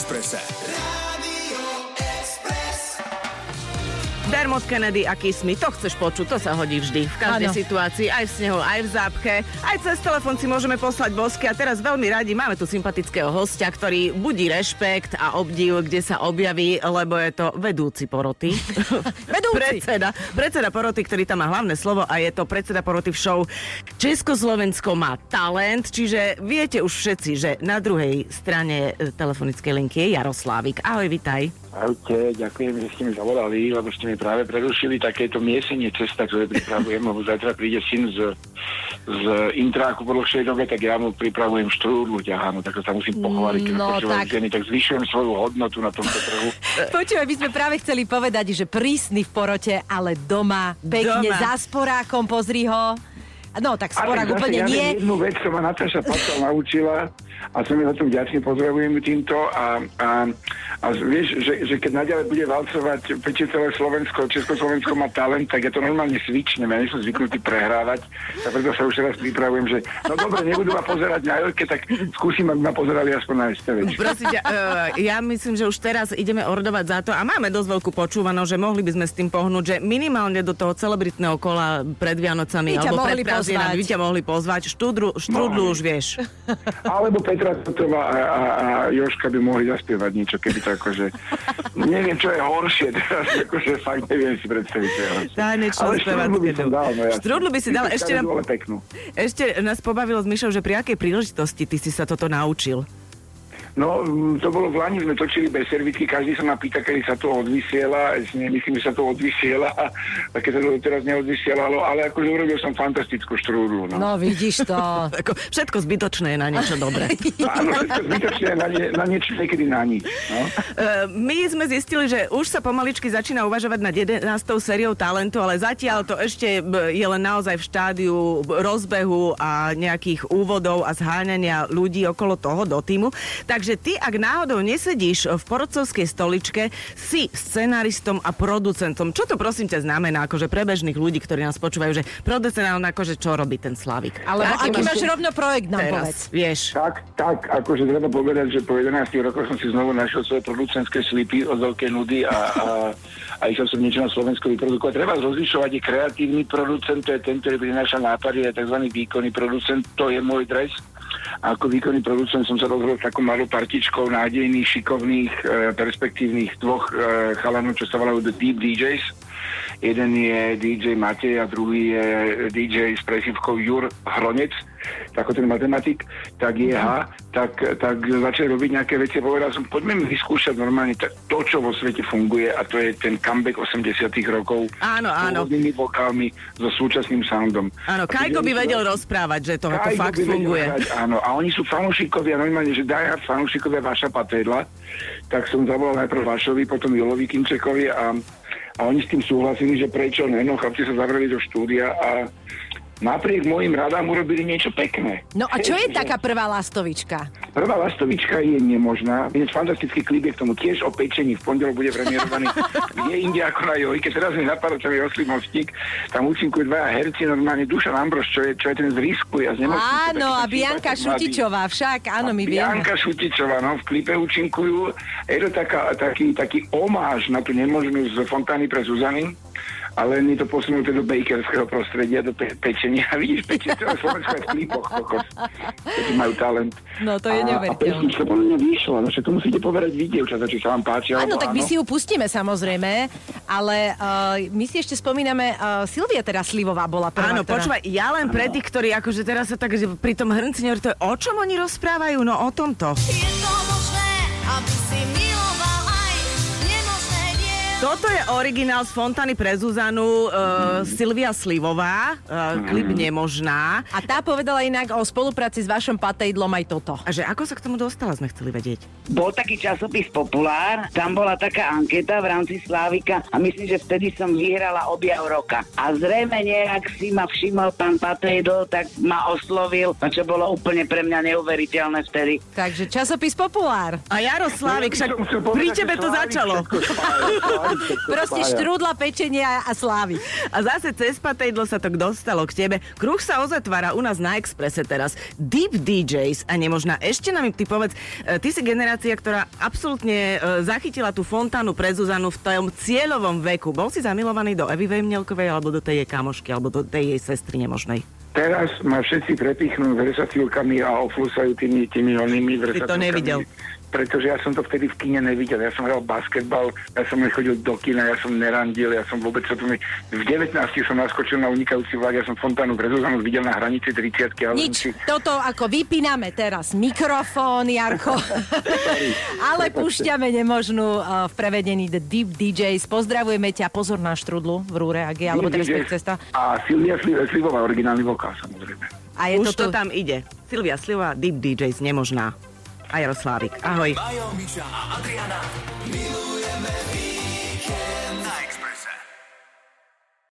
Expressed. Dermot Kennedy a Kiss Me, to chceš počuť, to sa hodí vždy, v každej Áno. situácii, aj v snehu, aj v zápche, aj cez telefón si môžeme poslať bosky a teraz veľmi radi máme tu sympatického hostia, ktorý budí rešpekt a obdiv, kde sa objaví, lebo je to vedúci poroty. Vedúci. predseda, predseda poroty, ktorý tam má hlavné slovo a je to predseda poroty v show Československo má talent, čiže viete už všetci, že na druhej strane telefonickej linky je Jaroslávik. Ahoj, vitaj. Ahojte, ďakujem, že ste mi zavolali, lebo ste mi práve prerušili takéto miesenie cesta, ktoré pripravujem, lebo zajtra príde syn z, z intráku po dlhšej dobe, tak ja mu pripravujem štrúdlu ťahanú, tak to sa musím pochváliť, keď No, tak. ženy, tak zvyšujem svoju hodnotu na tomto trhu. Počúvaj, my sme práve chceli povedať, že prísny v porote, ale doma, pekne Doma. za sporákom, pozri ho. No, tak sporák úplne ja nie. jednu vec, čo ma Natáša Pacal naučila a som za to vďačný, pozdravujem ju týmto a, a, a vieš, že, že keď naďalej bude valcovať Peče celé Slovensko, Československo má talent, tak ja to normálne svičnem, ja nie som zvyknutý prehrávať, tak preto sa už teraz pripravujem, že no dobre, nebudú ma pozerať na Jojke, tak skúsim, aby ma pozerali aspoň na STV. Prosím ťa, uh, ja myslím, že už teraz ideme ordovať za to a máme dosť veľkú počúvanosť, že mohli by sme s tým pohnúť, že minimálne do toho celebritného kola pred Vianocami alebo mohli pred prázdninami by ťa mohli pozvať. Štúdru, Mohli. už vieš. Alebo Petra Totová a, a, a Joška by mohli zaspievať niečo, keby to akože... Neviem, čo je horšie teraz, akože fakt neviem si predstaviť. Tanečnú Ale štrúdlu by si dal, ešte nám, ešte nás pobavilo s Myšou, že pri akej príležitosti ty si sa toto naučil. No, mm, to bolo v Lani, sme točili bez servitky, každý sa ma pýta, kedy sa to odvysiela, nemyslím, že sa to odvysiela, a keď sa to teraz neodvysielalo, ale akože urobil som fantastickú štrúdlu, no. No, vidíš to. Všetko zbytočné je na niečo dobré. Áno, všetko zbytočne na, nie, na niečo, niekedy na nič, no. Uh, my sme zistili, že už sa pomaličky začína uvažovať nad 11. sériou talentu, ale zatiaľ to ešte b- je len naozaj v štádiu rozbehu a nejakých úvodov a zháňania ľudí okolo toho do týmu. Takže ty, ak náhodou nesedíš v porodcovskej stoličke, si scenaristom a producentom. Čo to prosím ťa znamená, akože pre bežných ľudí, ktorí nás počúvajú, že producent, on akože čo robí ten Slavik? Alebo aký máš rovno projekt nám teraz, povedz. vieš. Tak, tak, akože treba povedať, že po 11 rokoch som si znovu našiel svoje producentské slipy od veľkej nudy a, a, a išiel som niečo na Slovensku vyprodukovať. Treba rozlišovať, je kreatívny producent, to je ten, ktorý prináša nápady, je tzv. výkonný producent, to je môj dres. A ako výkonný producent som sa rozhodol s takou malou partičkou nádejných, šikovných, e, perspektívnych dvoch e, chalanov, čo sa volajú The Deep DJs. Jeden je DJ Matej a druhý je DJ s presívkou Jur Hronec, ako ten matematik, tak je H, tak, tak začali robiť nejaké veci a povedal som, poďme mi vyskúšať normálne t- to, čo vo svete funguje a to je ten comeback 80 rokov. Áno, s áno. pôvodnými vokálmi, so súčasným soundom. Áno, Kajko by vedel rozprávať, že to, Kajko fakt funguje. hrať, áno, a oni sú fanúšikovia, normálne, že die hard fanúšikovia Vaša Patedla, tak som zavolal najprv Vašovi, potom Julovi Kinčekovi a, a oni s tým súhlasili, že prečo ne, no chlapci sa zavreli do štúdia a napriek mojim radám urobili niečo pekné. No a čo je taká prvá lastovička? Prvá lastovička je nemožná. Je fantastický klip je k tomu tiež o pečení. V pondelok bude premiérovaný. je inde ako na Jojke. Teraz mi napadlo, čo je oslý mostík. Tam účinkujú dvaja herci, normálne Dušan Ambrož, čo je, čo je ten z Risku. Ja z Áno, a Bianka. Šutičová, však, áno, my vieme. Bianka Šutičová, no, v klipe účinkujú. Je to taká, taký, taký omáž na tú nemožnú z Fontány pre Zuzany ale mi to posunuté do bakerského prostredia, do pe- pečenia. Vidíš, pečie celé Slovensko je v klipoch, kokos. Keď majú talent. No, to je a, a neuveriteľné. pesnička podľa mňa vyšla, no však to musíte povedať vy, dievčatá, či sa vám páči. Áno, tak my si ju pustíme samozrejme, ale uh, my si ešte spomíname, uh, Silvia teda Slivová bola prvá, Áno, ktorá... počúvaj, ja len pre tých, ktorí akože teraz sa tak, že pri tom hrnci to je o čom oni rozprávajú? No o tomto. Je to možné, aby si nie. Toto je originál z Fontany pre Zuzanu, uh, Silvia Slivová, uh, klip Nemožná. A tá povedala inak o spolupráci s vašom patejdlom aj toto. A že ako sa k tomu dostala, sme chceli vedieť. Bol taký časopis Populár, tam bola taká anketa v rámci Slávika a myslím, že vtedy som vyhrala objav roka. A zrejme nejak si ma všimol pán Patejdo, tak ma oslovil, čo bolo úplne pre mňa neuveriteľné vtedy. Takže časopis Populár. A Jaroslavik, však pri tebe to začalo. Proste spája. štrúdla, pečenia a slávy. A zase cez patejdlo sa to dostalo k tebe. Kruh sa ozatvára u nás na Exprese teraz. Deep DJs a nemožná. Ešte nám ty povedz, e, ty si generácia, ktorá absolútne e, zachytila tú fontánu pre Zuzanu v tom cieľovom veku. Bol si zamilovaný do Evy Vejmnelkovej alebo do tej jej kamošky alebo do tej jej sestry nemožnej? Teraz ma všetci prepichnú versatilkami a oflusajú tými, tými onými Ty to versatilkami. nevidel. Pretože ja som to vtedy v kine nevidel. Ja som hral basketbal, ja som nechodil do kina, ja som nerandil, ja som vôbec sa ne... V 19 som naskočil na unikajúci vlak, ja som fontánu pre Zuzanu videl na hranici 30 ale Nič, si... toto ako vypíname teraz. Mikrofón, Jarko. Ale púšťame nemožnú uh, v prevedení The Deep DJs. Pozdravujeme ťa, pozor na štrudlu v Rúre, ak je, alebo teraz DJs cesta. A Silvia Sli- Slivová, originálny vokál, samozrejme. A je Už to to tam ide. Silvia Sliva, Deep DJs nemožná. A Jaroslávik. Ahoj. Majo, Miša a Adriana milujú